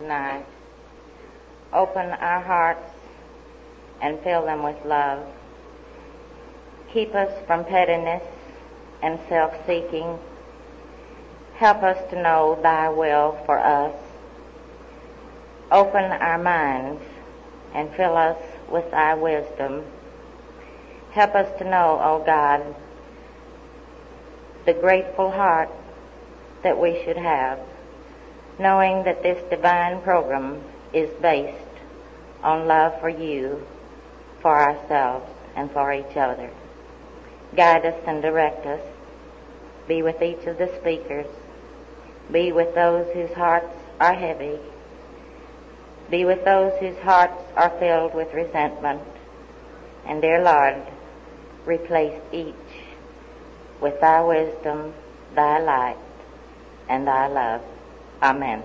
Open our hearts and fill them with love. Keep us from pettiness and self-seeking. Help us to know thy will for us. Open our minds and fill us with thy wisdom. Help us to know, O oh God, the grateful heart that we should have, knowing that this divine program is based on love for you, for ourselves, and for each other. Guide us and direct us. Be with each of the speakers. Be with those whose hearts are heavy. Be with those whose hearts are filled with resentment. And dear Lord, replace each with thy wisdom, thy light, and thy love. Amen.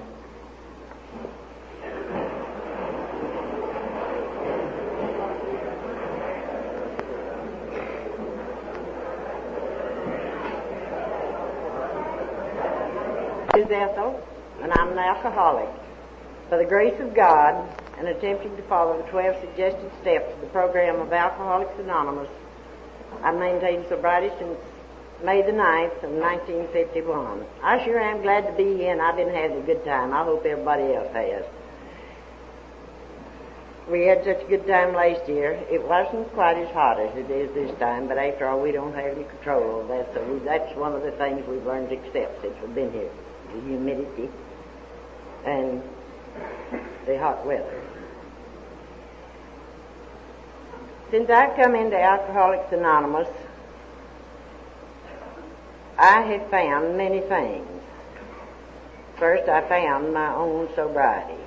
is Ethel, and I'm an alcoholic. By the grace of God, and attempting to follow the 12 suggested steps of the program of Alcoholics Anonymous, I've maintained sobriety since May the 9th of 1951. I sure am glad to be here, and I've been having a good time. I hope everybody else has. We had such a good time last year. It wasn't quite as hot as it is this time, but after all, we don't have any control of that, so we, that's one of the things we've learned to accept since we've been here the humidity and the hot weather. Since I've come into Alcoholics Anonymous, I have found many things. First, I found my own sobriety.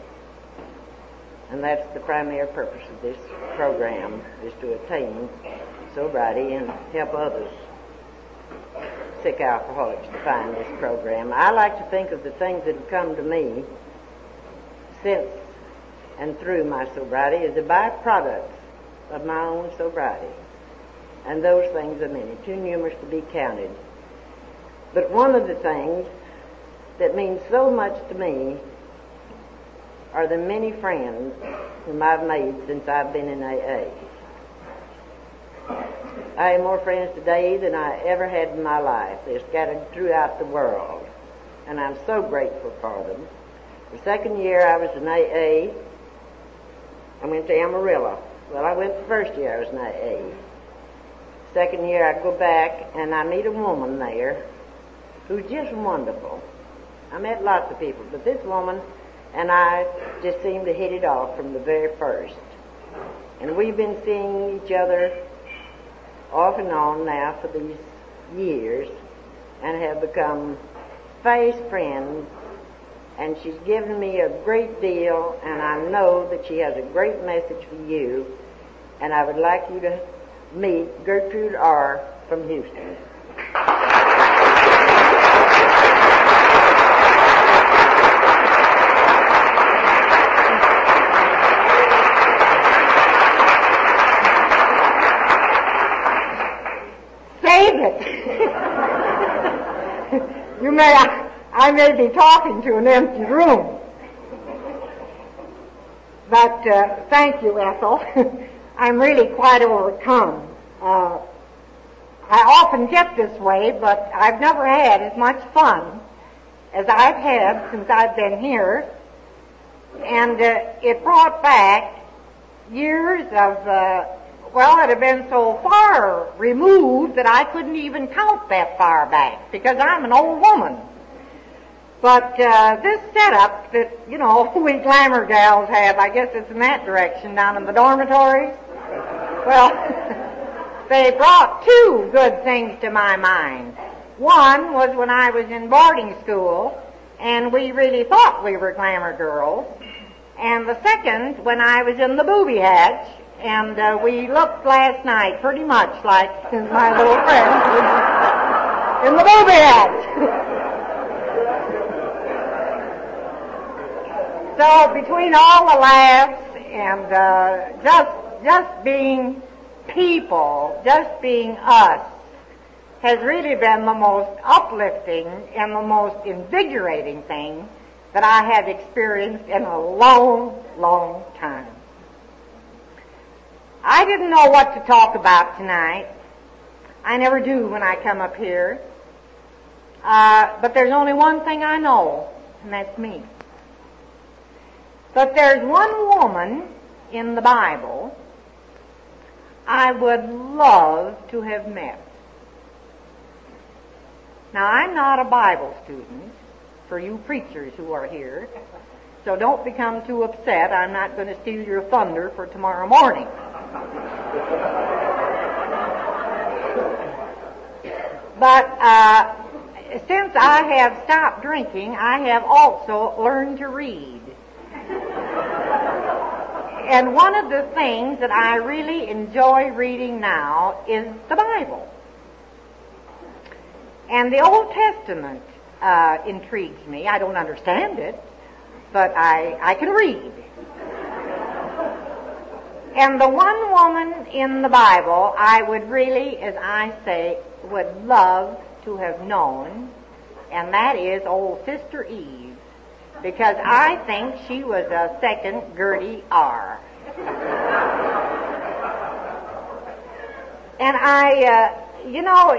And that's the primary purpose of this program, is to attain sobriety and help others sick alcoholics to find this program. I like to think of the things that have come to me since and through my sobriety as a byproduct of my own sobriety. And those things are many, too numerous to be counted. But one of the things that means so much to me are the many friends whom I've made since I've been in AA. I have more friends today than I ever had in my life. They're scattered throughout the world, and I'm so grateful for them. The second year I was in AA, I went to Amarillo. Well, I went the first year I was in AA. Second year I go back and I meet a woman there who's just wonderful. I met lots of people, but this woman and I just seemed to hit it off from the very first. And we've been seeing each other off and on now for these years and have become fast friends and she's given me a great deal and I know that she has a great message for you and I would like you to meet Gertrude R. from Houston. you may, I may be talking to an empty room. But uh, thank you, Ethel. I'm really quite overcome. Uh, I often get this way, but I've never had as much fun as I've had since I've been here. And uh, it brought back years of uh, well, it had been so far removed that I couldn't even count that far back because I'm an old woman. But uh, this setup that, you know, we glamour gals have, I guess it's in that direction down in the dormitories. Well, they brought two good things to my mind. One was when I was in boarding school, and we really thought we were glamour girls. And the second, when I was in the booby hatch, and uh, we looked last night pretty much like my little friend in the movie act. So between all the laughs and uh, just just being people, just being us, has really been the most uplifting and the most invigorating thing that I have experienced in a long, long time. I didn't know what to talk about tonight. I never do when I come up here. Uh, but there's only one thing I know, and that's me. But there's one woman in the Bible I would love to have met. Now, I'm not a Bible student for you preachers who are here, so don't become too upset. I'm not going to steal your thunder for tomorrow morning. But uh, since I have stopped drinking, I have also learned to read. And one of the things that I really enjoy reading now is the Bible. And the Old Testament uh, intrigues me. I don't understand it, but I, I can read. And the one woman in the Bible I would really, as I say, would love to have known, and that is old Sister Eve, because I think she was a second Gertie R. and I, uh, you know,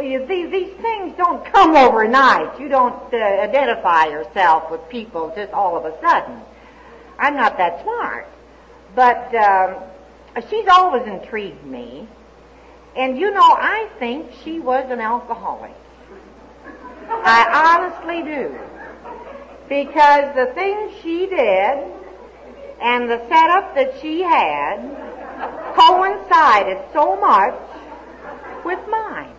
you, these, these things don't come overnight. You don't uh, identify yourself with people just all of a sudden. I'm not that smart. But um, she's always intrigued me. And you know, I think she was an alcoholic. I honestly do. Because the things she did and the setup that she had coincided so much with mine.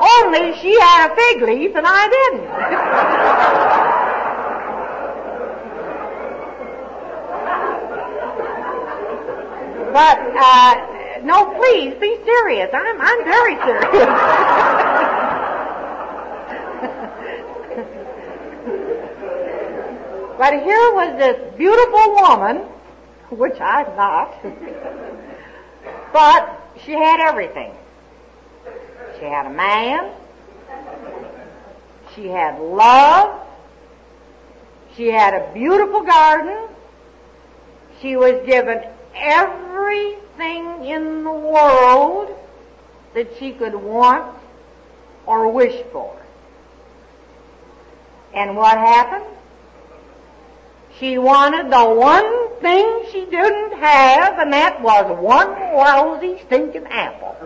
Only she had a fig leaf and I didn't. But uh, no, please be serious. I'm I'm very serious. but here was this beautiful woman, which I'm not, but she had everything. She had a man. She had love. She had a beautiful garden. She was given everything in the world that she could want or wish for. And what happened? She wanted the one thing she didn't have, and that was one lousy stinking apple.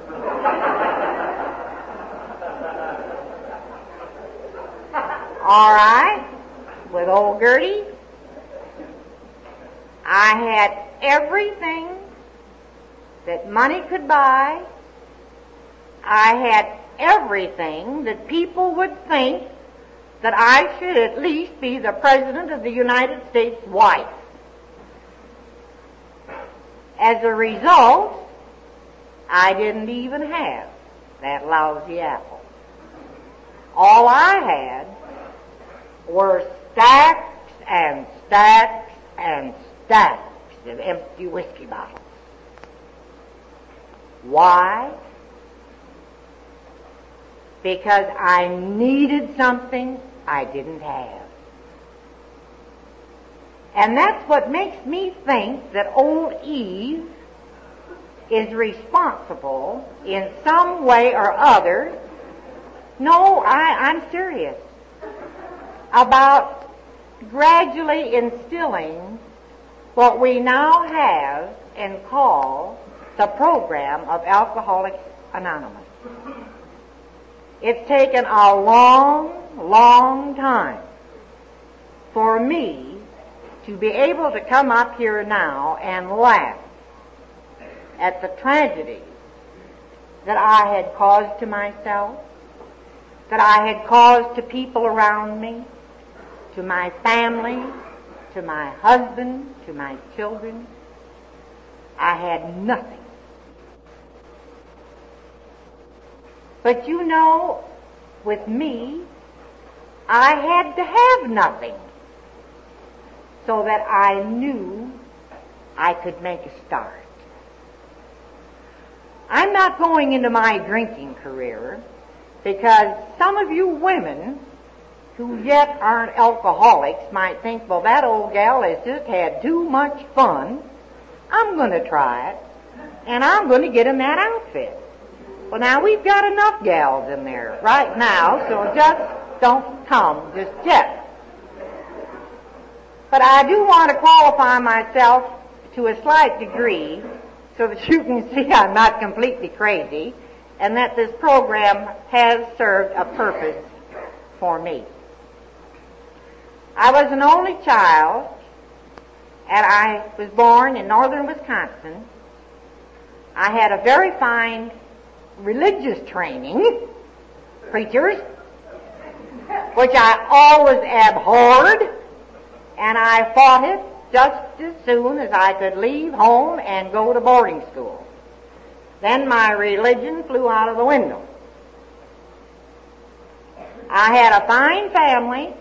All right, with old Gertie, I had everything that money could buy. I had everything that people would think that I should at least be the President of the United States wife. As a result, I didn't even have that lousy apple. All I had were stacks and stacks and stacks of empty whiskey bottles. Why? Because I needed something I didn't have. And that's what makes me think that old Eve is responsible in some way or other. No, I, I'm serious. About gradually instilling what we now have and call the program of Alcoholics Anonymous. It's taken a long, long time for me to be able to come up here now and laugh at the tragedy that I had caused to myself, that I had caused to people around me, to my family, to my husband, to my children. I had nothing. But you know, with me, I had to have nothing so that I knew I could make a start. I'm not going into my drinking career because some of you women who yet aren't alcoholics might think, well, that old gal has just had too much fun. I'm going to try it, and I'm going to get in that outfit. Well, now we've got enough gals in there right now, so just don't come just yet. But I do want to qualify myself to a slight degree so that you can see I'm not completely crazy and that this program has served a purpose for me. I was an only child, and I was born in northern Wisconsin. I had a very fine religious training, preachers, which I always abhorred, and I fought it just as soon as I could leave home and go to boarding school. Then my religion flew out of the window. I had a fine family.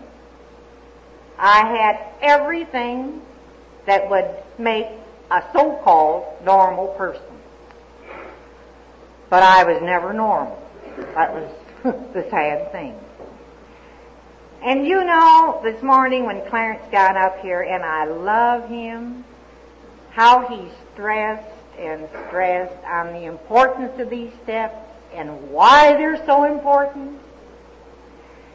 I had everything that would make a so-called normal person. But I was never normal. That was the sad thing. And you know, this morning when Clarence got up here, and I love him, how he stressed and stressed on the importance of these steps and why they're so important.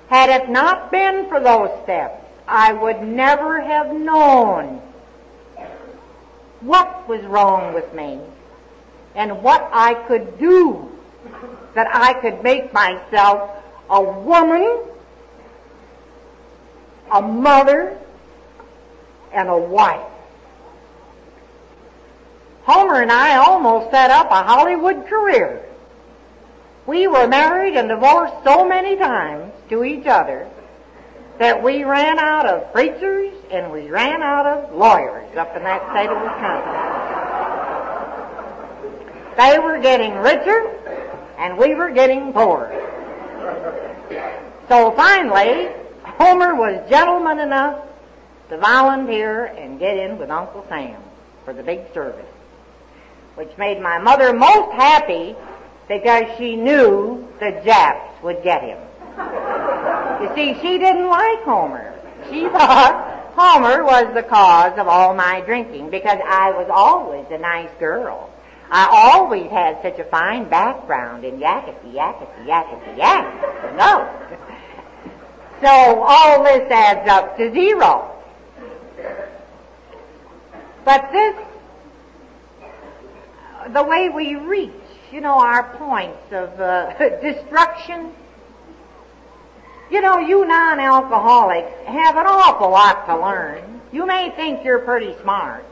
Had it not been for those steps, I would never have known what was wrong with me and what I could do that I could make myself a woman, a mother, and a wife. Homer and I almost set up a Hollywood career. We were married and divorced so many times to each other that we ran out of preachers and we ran out of lawyers up in that state of Wisconsin. They were getting richer and we were getting poorer. So finally, Homer was gentleman enough to volunteer and get in with Uncle Sam for the big service, which made my mother most happy because she knew the Japs would get him. You see, she didn't like Homer. She thought Homer was the cause of all my drinking because I was always a nice girl. I always had such a fine background in yakety, yakety, yakety, yakety. No. So all this adds up to zero. But this, the way we reach, you know, our points of uh, destruction, you know, you non-alcoholics have an awful lot to learn. You may think you're pretty smart.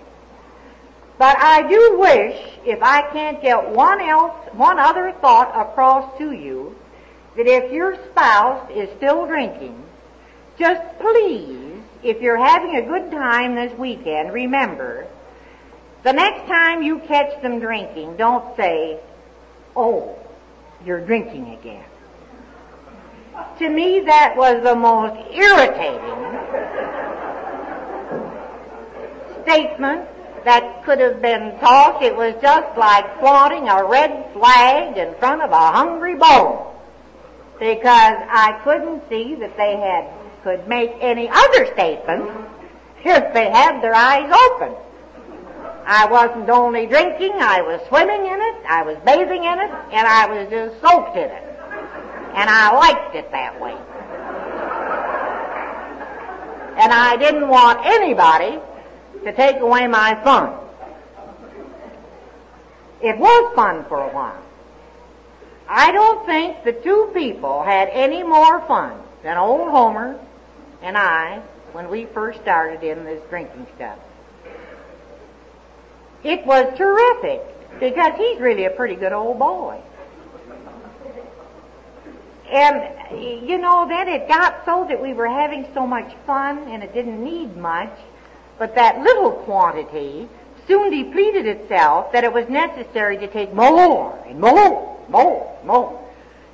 But I do wish, if I can't get one else, one other thought across to you, that if your spouse is still drinking, just please, if you're having a good time this weekend, remember, the next time you catch them drinking, don't say, oh, you're drinking again. To me, that was the most irritating statement that could have been talked. It was just like flaunting a red flag in front of a hungry bull. Because I couldn't see that they had could make any other statement if they had their eyes open. I wasn't only drinking, I was swimming in it, I was bathing in it, and I was just soaked in it and I liked it that way. And I didn't want anybody to take away my fun. It was fun for a while. I don't think the two people had any more fun than old Homer and I when we first started in this drinking stuff. It was terrific because he's really a pretty good old boy. And, you know, then it got so that we were having so much fun and it didn't need much, but that little quantity soon depleted itself that it was necessary to take more and more, more, more,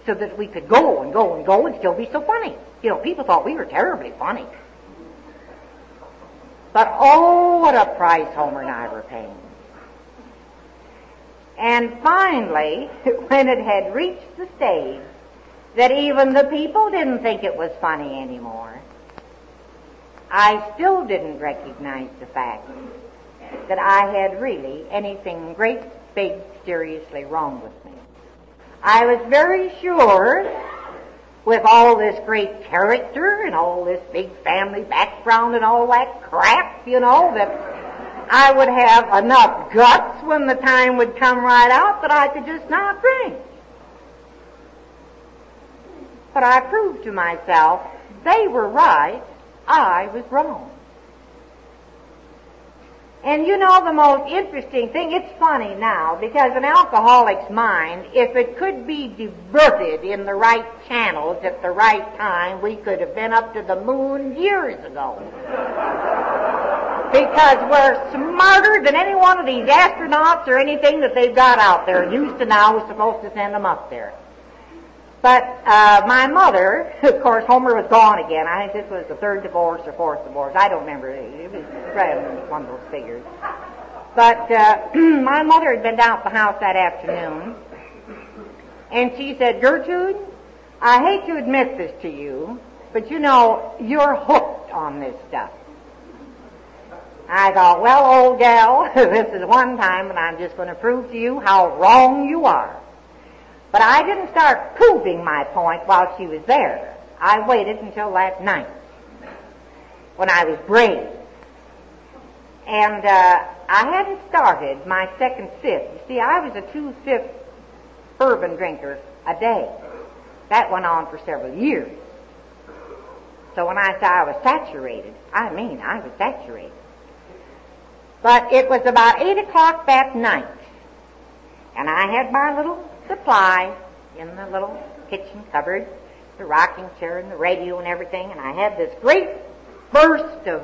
so that we could go and go and go and still be so funny. You know, people thought we were terribly funny. But oh, what a price Homer and I were paying. And finally, when it had reached the stage that even the people didn't think it was funny anymore. I still didn't recognize the fact that I had really anything great, big, seriously wrong with me. I was very sure with all this great character and all this big family background and all that crap, you know, that I would have enough guts when the time would come right out that I could just not drink. But I proved to myself they were right, I was wrong. And you know the most interesting thing, it's funny now, because an alcoholic's mind, if it could be diverted in the right channels at the right time, we could have been up to the moon years ago. because we're smarter than any one of these astronauts or anything that they've got out there. Houston now was supposed to send them up there. But uh, my mother, of course, Homer was gone again. I think this was the third divorce or fourth divorce. I don't remember. It was one of those figures. But uh, my mother had been down at the house that afternoon, and she said, Gertrude, I hate to admit this to you, but you know, you're hooked on this stuff. I thought, well, old gal, this is one time and I'm just going to prove to you how wrong you are. But I didn't start proving my point while she was there. I waited until that night when I was brave. And uh, I hadn't started my second sip. You see, I was a two-sip bourbon drinker a day. That went on for several years. So when I say I was saturated, I mean I was saturated. But it was about 8 o'clock that night, and I had my little supply in the little kitchen cupboard, the rocking chair and the radio and everything, and I had this great burst of,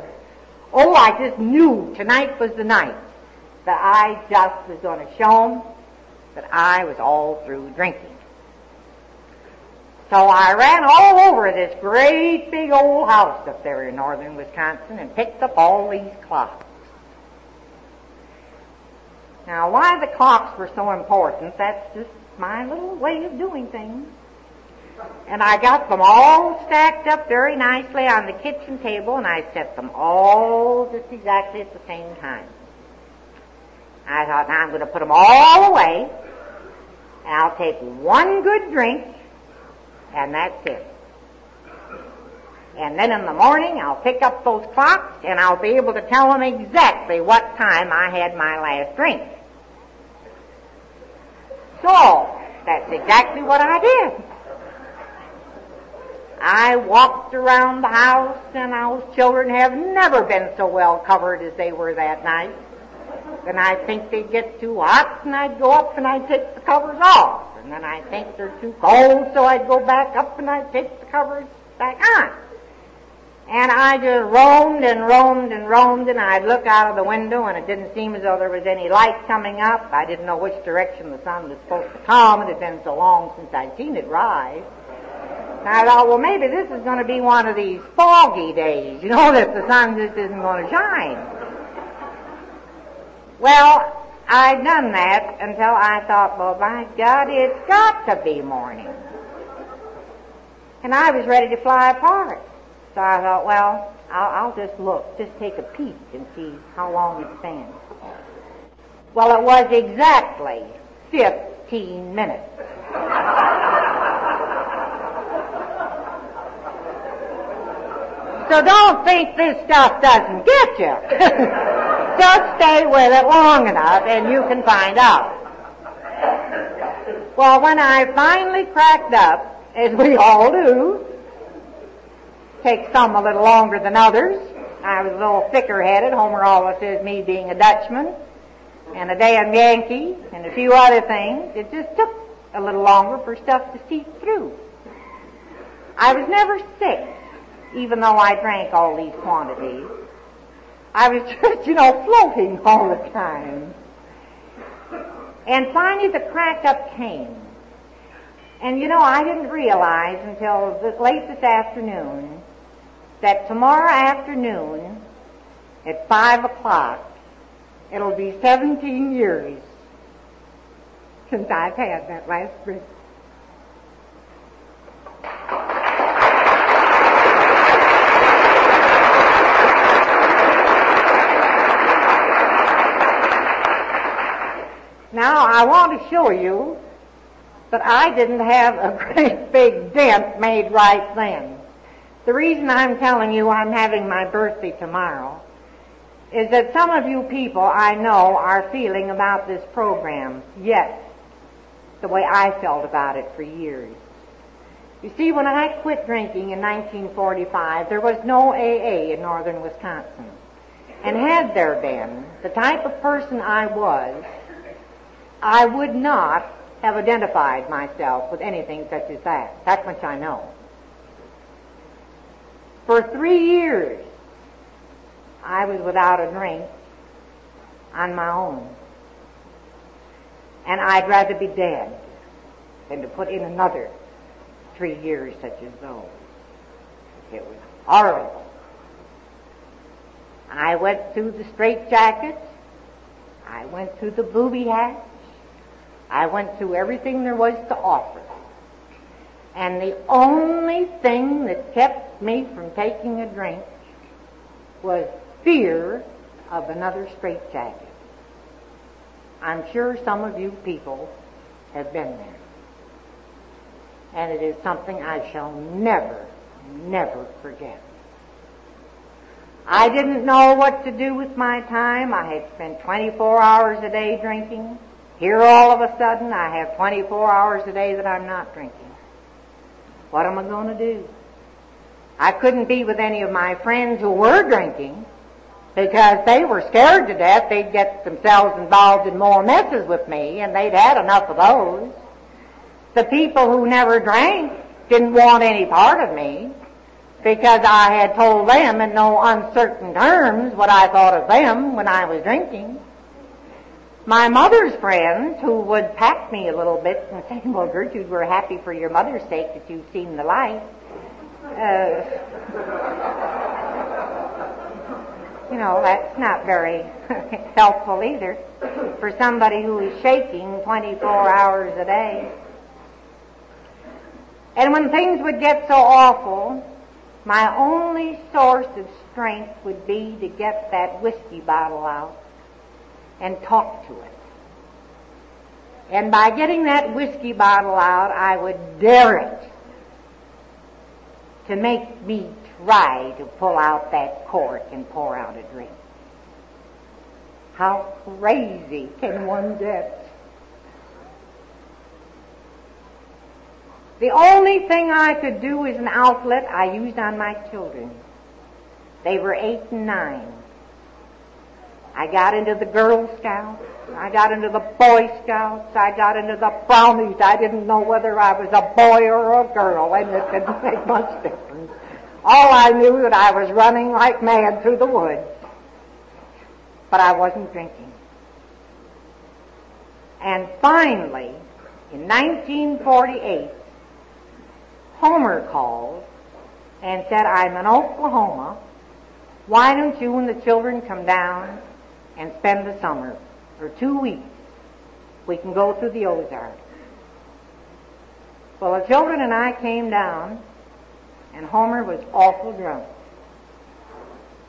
oh, I just knew tonight was the night that I just was going to show them that I was all through drinking. So I ran all over this great big old house up there in northern Wisconsin and picked up all these clocks. Now, why the clocks were so important, that's just my little way of doing things. And I got them all stacked up very nicely on the kitchen table and I set them all just exactly at the same time. I thought, now I'm going to put them all away and I'll take one good drink and that's it. And then in the morning I'll pick up those clocks and I'll be able to tell them exactly what time I had my last drink. So, that's exactly what I did. I walked around the house and those children have never been so well covered as they were that night. And I think they'd get too hot and I'd go up and I'd take the covers off. And then I think they're too cold so I'd go back up and I'd take the covers back on. And I just roamed and roamed and roamed and I'd look out of the window and it didn't seem as though there was any light coming up. I didn't know which direction the sun was supposed to come. And It had been so long since I'd seen it rise. And I thought, well maybe this is going to be one of these foggy days, you know, that the sun just isn't going to shine. Well, I'd done that until I thought, well my God, it's got to be morning. And I was ready to fly apart. So I thought, well, I'll, I'll just look, just take a peek and see how long it's been. Well, it was exactly 15 minutes. so don't think this stuff doesn't get you. just stay with it long enough and you can find out. Well, when I finally cracked up, as we all do, Takes some a little longer than others. I was a little thicker headed. Homer always says me being a Dutchman and a damn Yankee and a few other things. It just took a little longer for stuff to seep through. I was never sick, even though I drank all these quantities. I was just, you know, floating all the time. And finally the crack up came. And you know, I didn't realize until late this afternoon that tomorrow afternoon at 5 o'clock, it'll be 17 years since I've had that last drink. Now I want to show you that I didn't have a great big dent made right then. The reason I'm telling you I'm having my birthday tomorrow is that some of you people I know are feeling about this program yet the way I felt about it for years. You see, when I quit drinking in 1945, there was no AA in northern Wisconsin. And had there been, the type of person I was, I would not have identified myself with anything such as that. That much I know. For three years, I was without a drink on my own. And I'd rather be dead than to put in another three years such as those. It was horrible. I went through the straitjackets. I went through the booby hatch. I went through everything there was to offer. And the only thing that kept me from taking a drink was fear of another straitjacket. I'm sure some of you people have been there. And it is something I shall never, never forget. I didn't know what to do with my time. I had spent 24 hours a day drinking. Here all of a sudden I have 24 hours a day that I'm not drinking. What am I going to do? I couldn't be with any of my friends who were drinking because they were scared to death they'd get themselves involved in more messes with me and they'd had enough of those. The people who never drank didn't want any part of me because I had told them in no uncertain terms what I thought of them when I was drinking. My mother's friends who would pat me a little bit and say, well, Gertrude, we're happy for your mother's sake that you've seen the light. Uh, you know, that's not very helpful either for somebody who is shaking 24 hours a day. And when things would get so awful, my only source of strength would be to get that whiskey bottle out and talk to it. And by getting that whiskey bottle out, I would dare it to make me try to pull out that cork and pour out a drink. How crazy can one get? The only thing I could do as an outlet I used on my children. They were eight and nine. I got into the Girl Scouts. I got into the Boy Scouts. I got into the Brownies. I didn't know whether I was a boy or a girl, and it didn't make much difference. All I knew that I was running like mad through the woods. But I wasn't drinking. And finally, in 1948, Homer called and said, I'm in Oklahoma. Why don't you and the children come down and spend the summer for two weeks? We can go through the Ozarks. Well, the children and I came down, and Homer was awful drunk.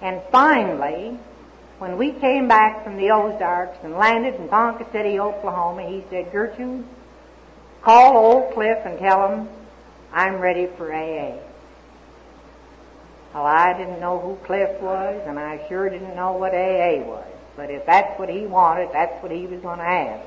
And finally, when we came back from the Ozarks and landed in Ponca City, Oklahoma, he said, Gertrude, call old Cliff and tell him I'm ready for AA. Well, I didn't know who Cliff was, and I sure didn't know what AA was. But if that's what he wanted, that's what he was going to have.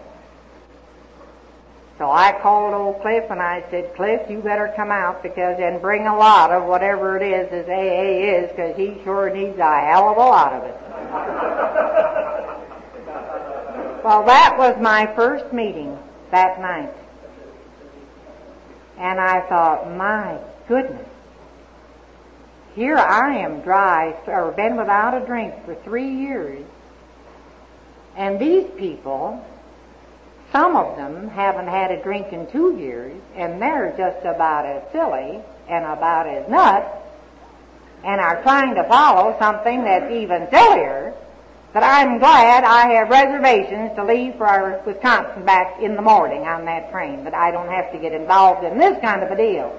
So I called old Cliff and I said, Cliff, you better come out because and bring a lot of whatever it is as AA is because he sure needs a hell of a lot of it. well, that was my first meeting that night. And I thought, my goodness, here I am dry, or been without a drink for three years. And these people, some of them haven't had a drink in two years, and they're just about as silly and about as nuts, and are trying to follow something that's even sillier But I'm glad I have reservations to leave for Wisconsin back in the morning on that train, that I don't have to get involved in this kind of a deal.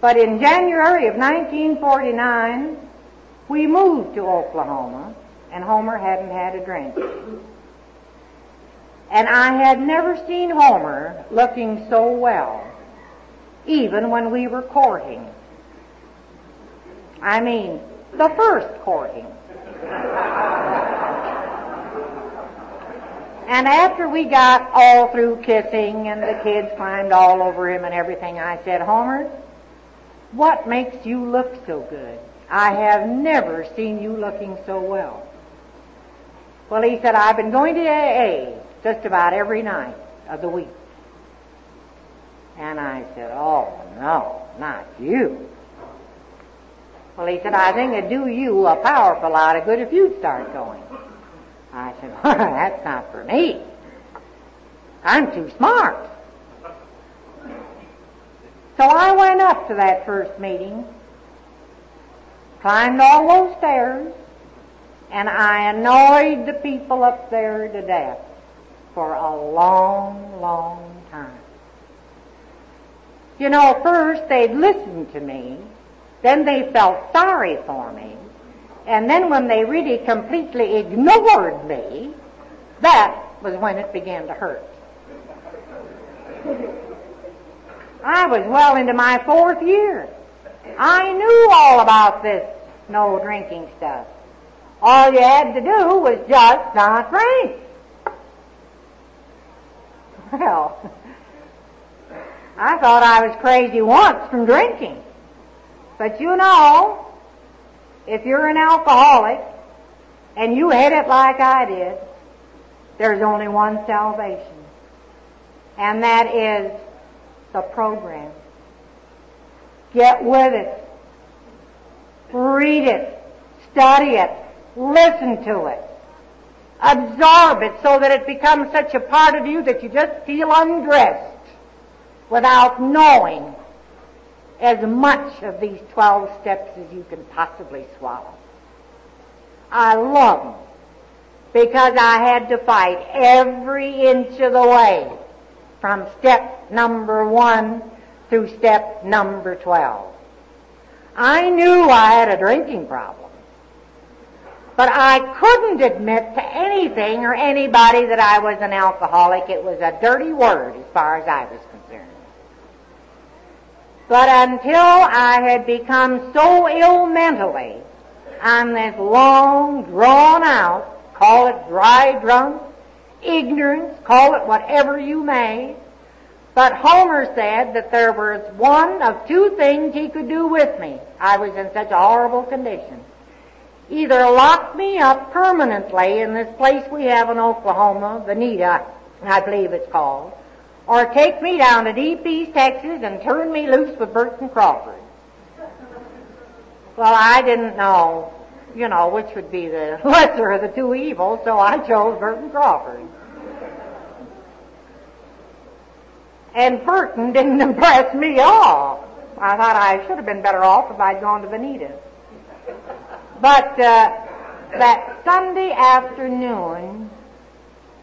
But in January of 1949, we moved to Oklahoma, and Homer hadn't had a drink. And I had never seen Homer looking so well, even when we were courting. I mean, the first courting. And after we got all through kissing and the kids climbed all over him and everything, I said, Homer, what makes you look so good? I have never seen you looking so well. Well, he said, I've been going to AA just about every night of the week. And I said, oh no, not you. Well, he said, I think it'd do you a powerful lot of good if you'd start going. I said, well, that's not for me. I'm too smart. So I went up to that first meeting, climbed all those stairs, and I annoyed the people up there to death for a long, long time. You know, first they'd listen to me, then they felt sorry for me, and then when they really completely ignored me, that was when it began to hurt. I was well into my fourth year. I knew all about this no drinking stuff. All you had to do was just not drink. Well, I thought I was crazy once from drinking. But you know, if you're an alcoholic and you hit it like I did, there's only one salvation. And that is the program. Get with it. Read it. Study it. Listen to it. Absorb it so that it becomes such a part of you that you just feel undressed without knowing as much of these 12 steps as you can possibly swallow. I love them because I had to fight every inch of the way from step number one through step number 12. I knew I had a drinking problem, but I couldn't admit to anything or anybody that I was an alcoholic. It was a dirty word as far as I was concerned. But until I had become so ill mentally on this long, drawn out, call it dry drunk, ignorance, call it whatever you may, but Homer said that there was one of two things he could do with me. I was in such a horrible condition. Either lock me up permanently in this place we have in Oklahoma, Vinita, I believe it's called, or take me down to Deep East Texas and turn me loose with Burton Crawford. Well, I didn't know, you know, which would be the lesser of the two evils, so I chose Burton Crawford. And Burton didn't impress me at all. I thought I should have been better off if I'd gone to Vinita. But uh, that Sunday afternoon,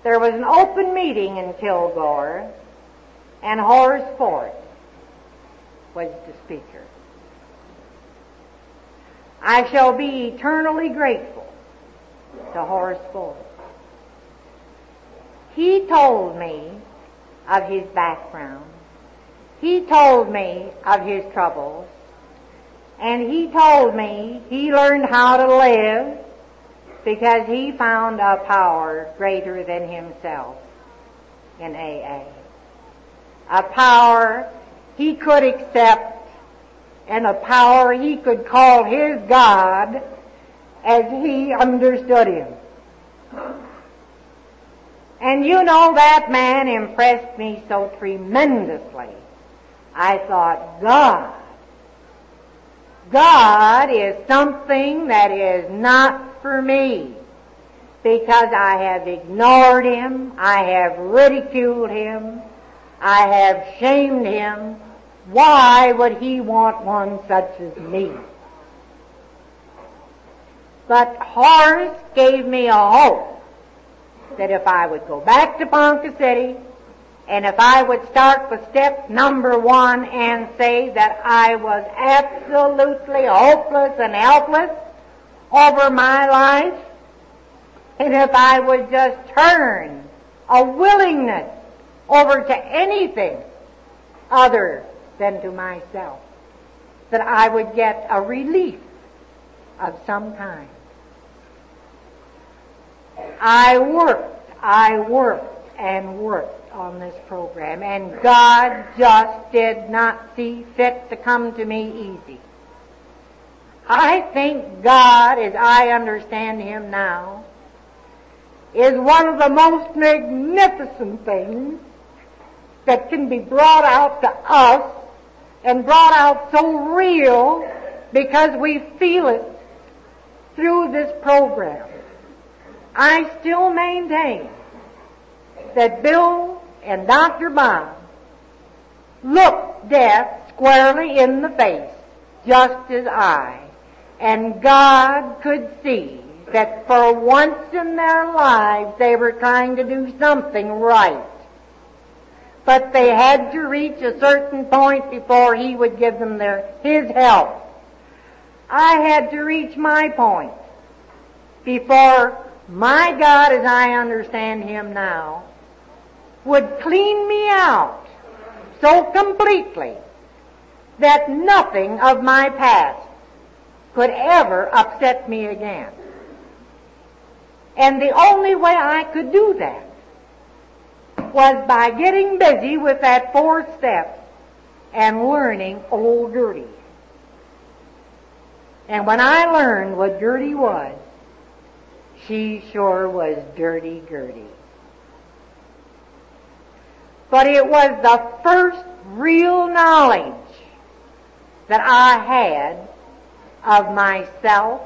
there was an open meeting in Kilgore, and Horace Ford was the speaker. I shall be eternally grateful to Horace Ford. He told me of his background. He told me of his troubles. And he told me he learned how to live because he found a power greater than himself in AA. A power he could accept and a power he could call his God as he understood him. And you know that man impressed me so tremendously. I thought, God, God is something that is not for me because I have ignored him, I have ridiculed him, I have shamed him. Why would he want one such as me? But Horace gave me a hope that if I would go back to Ponca City and if I would start with step number one and say that I was absolutely hopeless and helpless over my life, and if I would just turn a willingness over to anything other than to myself, that I would get a relief of some kind. I worked, I worked and worked on this program, and God just did not see fit to come to me easy. I think God, as I understand Him now, is one of the most magnificent things that can be brought out to us and brought out so real because we feel it through this program. I still maintain that Bill and Dr. Bob looked death squarely in the face, just as I. And God could see that for once in their lives they were trying to do something right. But they had to reach a certain point before He would give them their, His help. I had to reach my point before my God, as I understand Him now, would clean me out so completely that nothing of my past could ever upset me again. And the only way I could do that was by getting busy with that four step and learning old Gertie. And when I learned what Gertie was, she sure was dirty Gertie. But it was the first real knowledge that I had of myself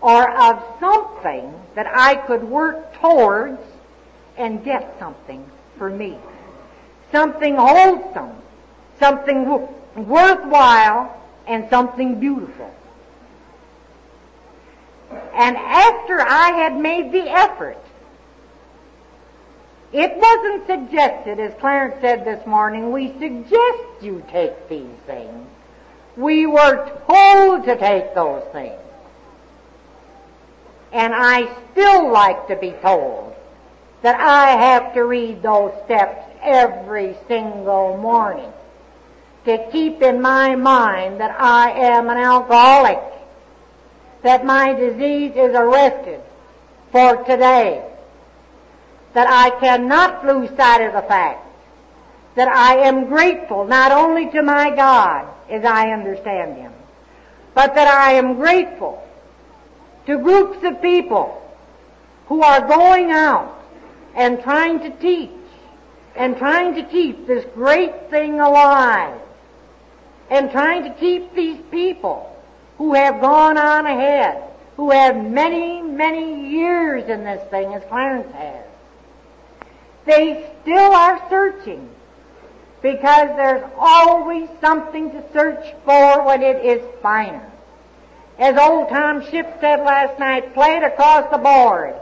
or of something that I could work towards and get something for me. Something wholesome, something worthwhile, and something beautiful. And after I had made the effort, it wasn't suggested, as Clarence said this morning, we suggest you take these things. We were told to take those things. And I still like to be told that I have to read those steps every single morning to keep in my mind that I am an alcoholic, that my disease is arrested for today, that I cannot lose sight of the fact that I am grateful not only to my God as I understand Him, but that I am grateful to groups of people who are going out and trying to teach and trying to keep this great thing alive and trying to keep these people who have gone on ahead, who have many, many years in this thing as Clarence has. They still are searching because there's always something to search for when it is finer. As old Tom Ship said last night, play it across the board,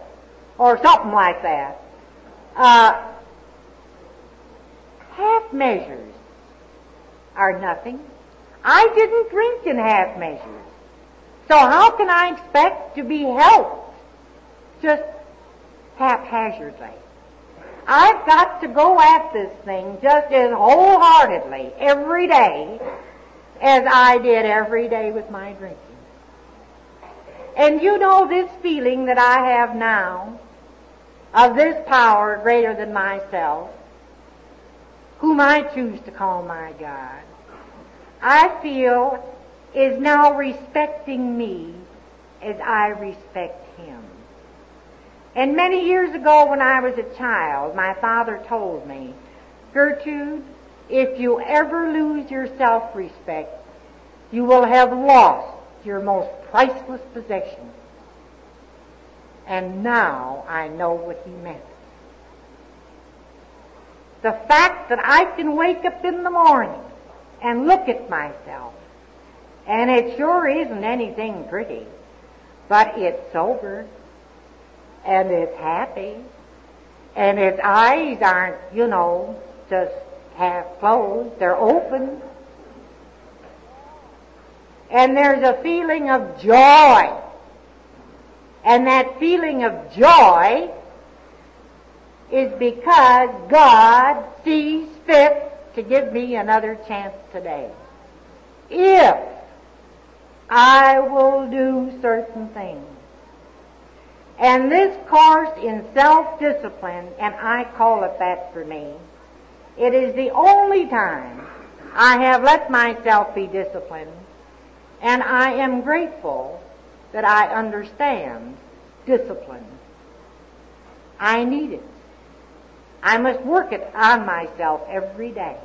or something like that. Uh, half measures are nothing. I didn't drink in half measures. So how can I expect to be helped just haphazardly? I've got to go at this thing just as wholeheartedly every day as I did every day with my drinking. And you know this feeling that I have now of this power greater than myself, whom I choose to call my God, I feel is now respecting me as I respect Him. And many years ago when I was a child, my father told me, Gertrude, if you ever lose your self-respect, you will have lost your most priceless possession. And now I know what he meant. The fact that I can wake up in the morning and look at myself, and it sure isn't anything pretty, but it's sober, and it's happy, and its eyes aren't, you know, just half closed, they're open. And there's a feeling of joy. And that feeling of joy is because God sees fit to give me another chance today. If I will do certain things. And this course in self-discipline, and I call it that for me, it is the only time I have let myself be disciplined, and I am grateful that I understand discipline. I need it. I must work it on myself every day.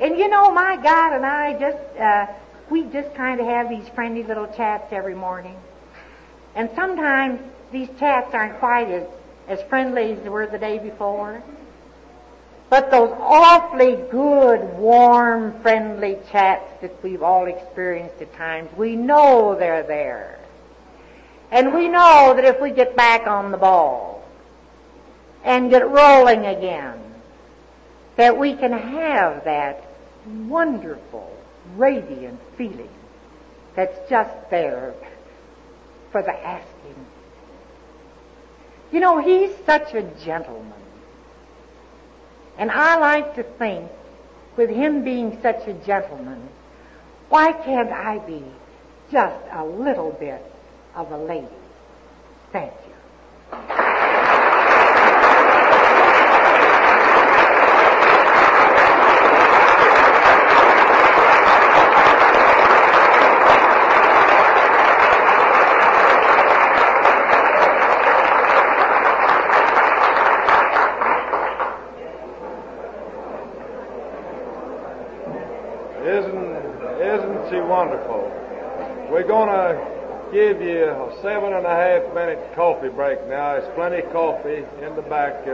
And you know, my God and I just, uh, we just kind of have these friendly little chats every morning. And sometimes these chats aren't quite as, as friendly as they were the day before. But those awfully good, warm, friendly chats that we've all experienced at times, we know they're there. And we know that if we get back on the ball and get rolling again, that we can have that wonderful, radiant feeling that's just there for the asking. You know, he's such a gentleman. And I like to think, with him being such a gentleman, why can't I be just a little bit of a lady? Thank you. We're going to give you a seven and a half minute coffee break now. There's plenty of coffee in the back.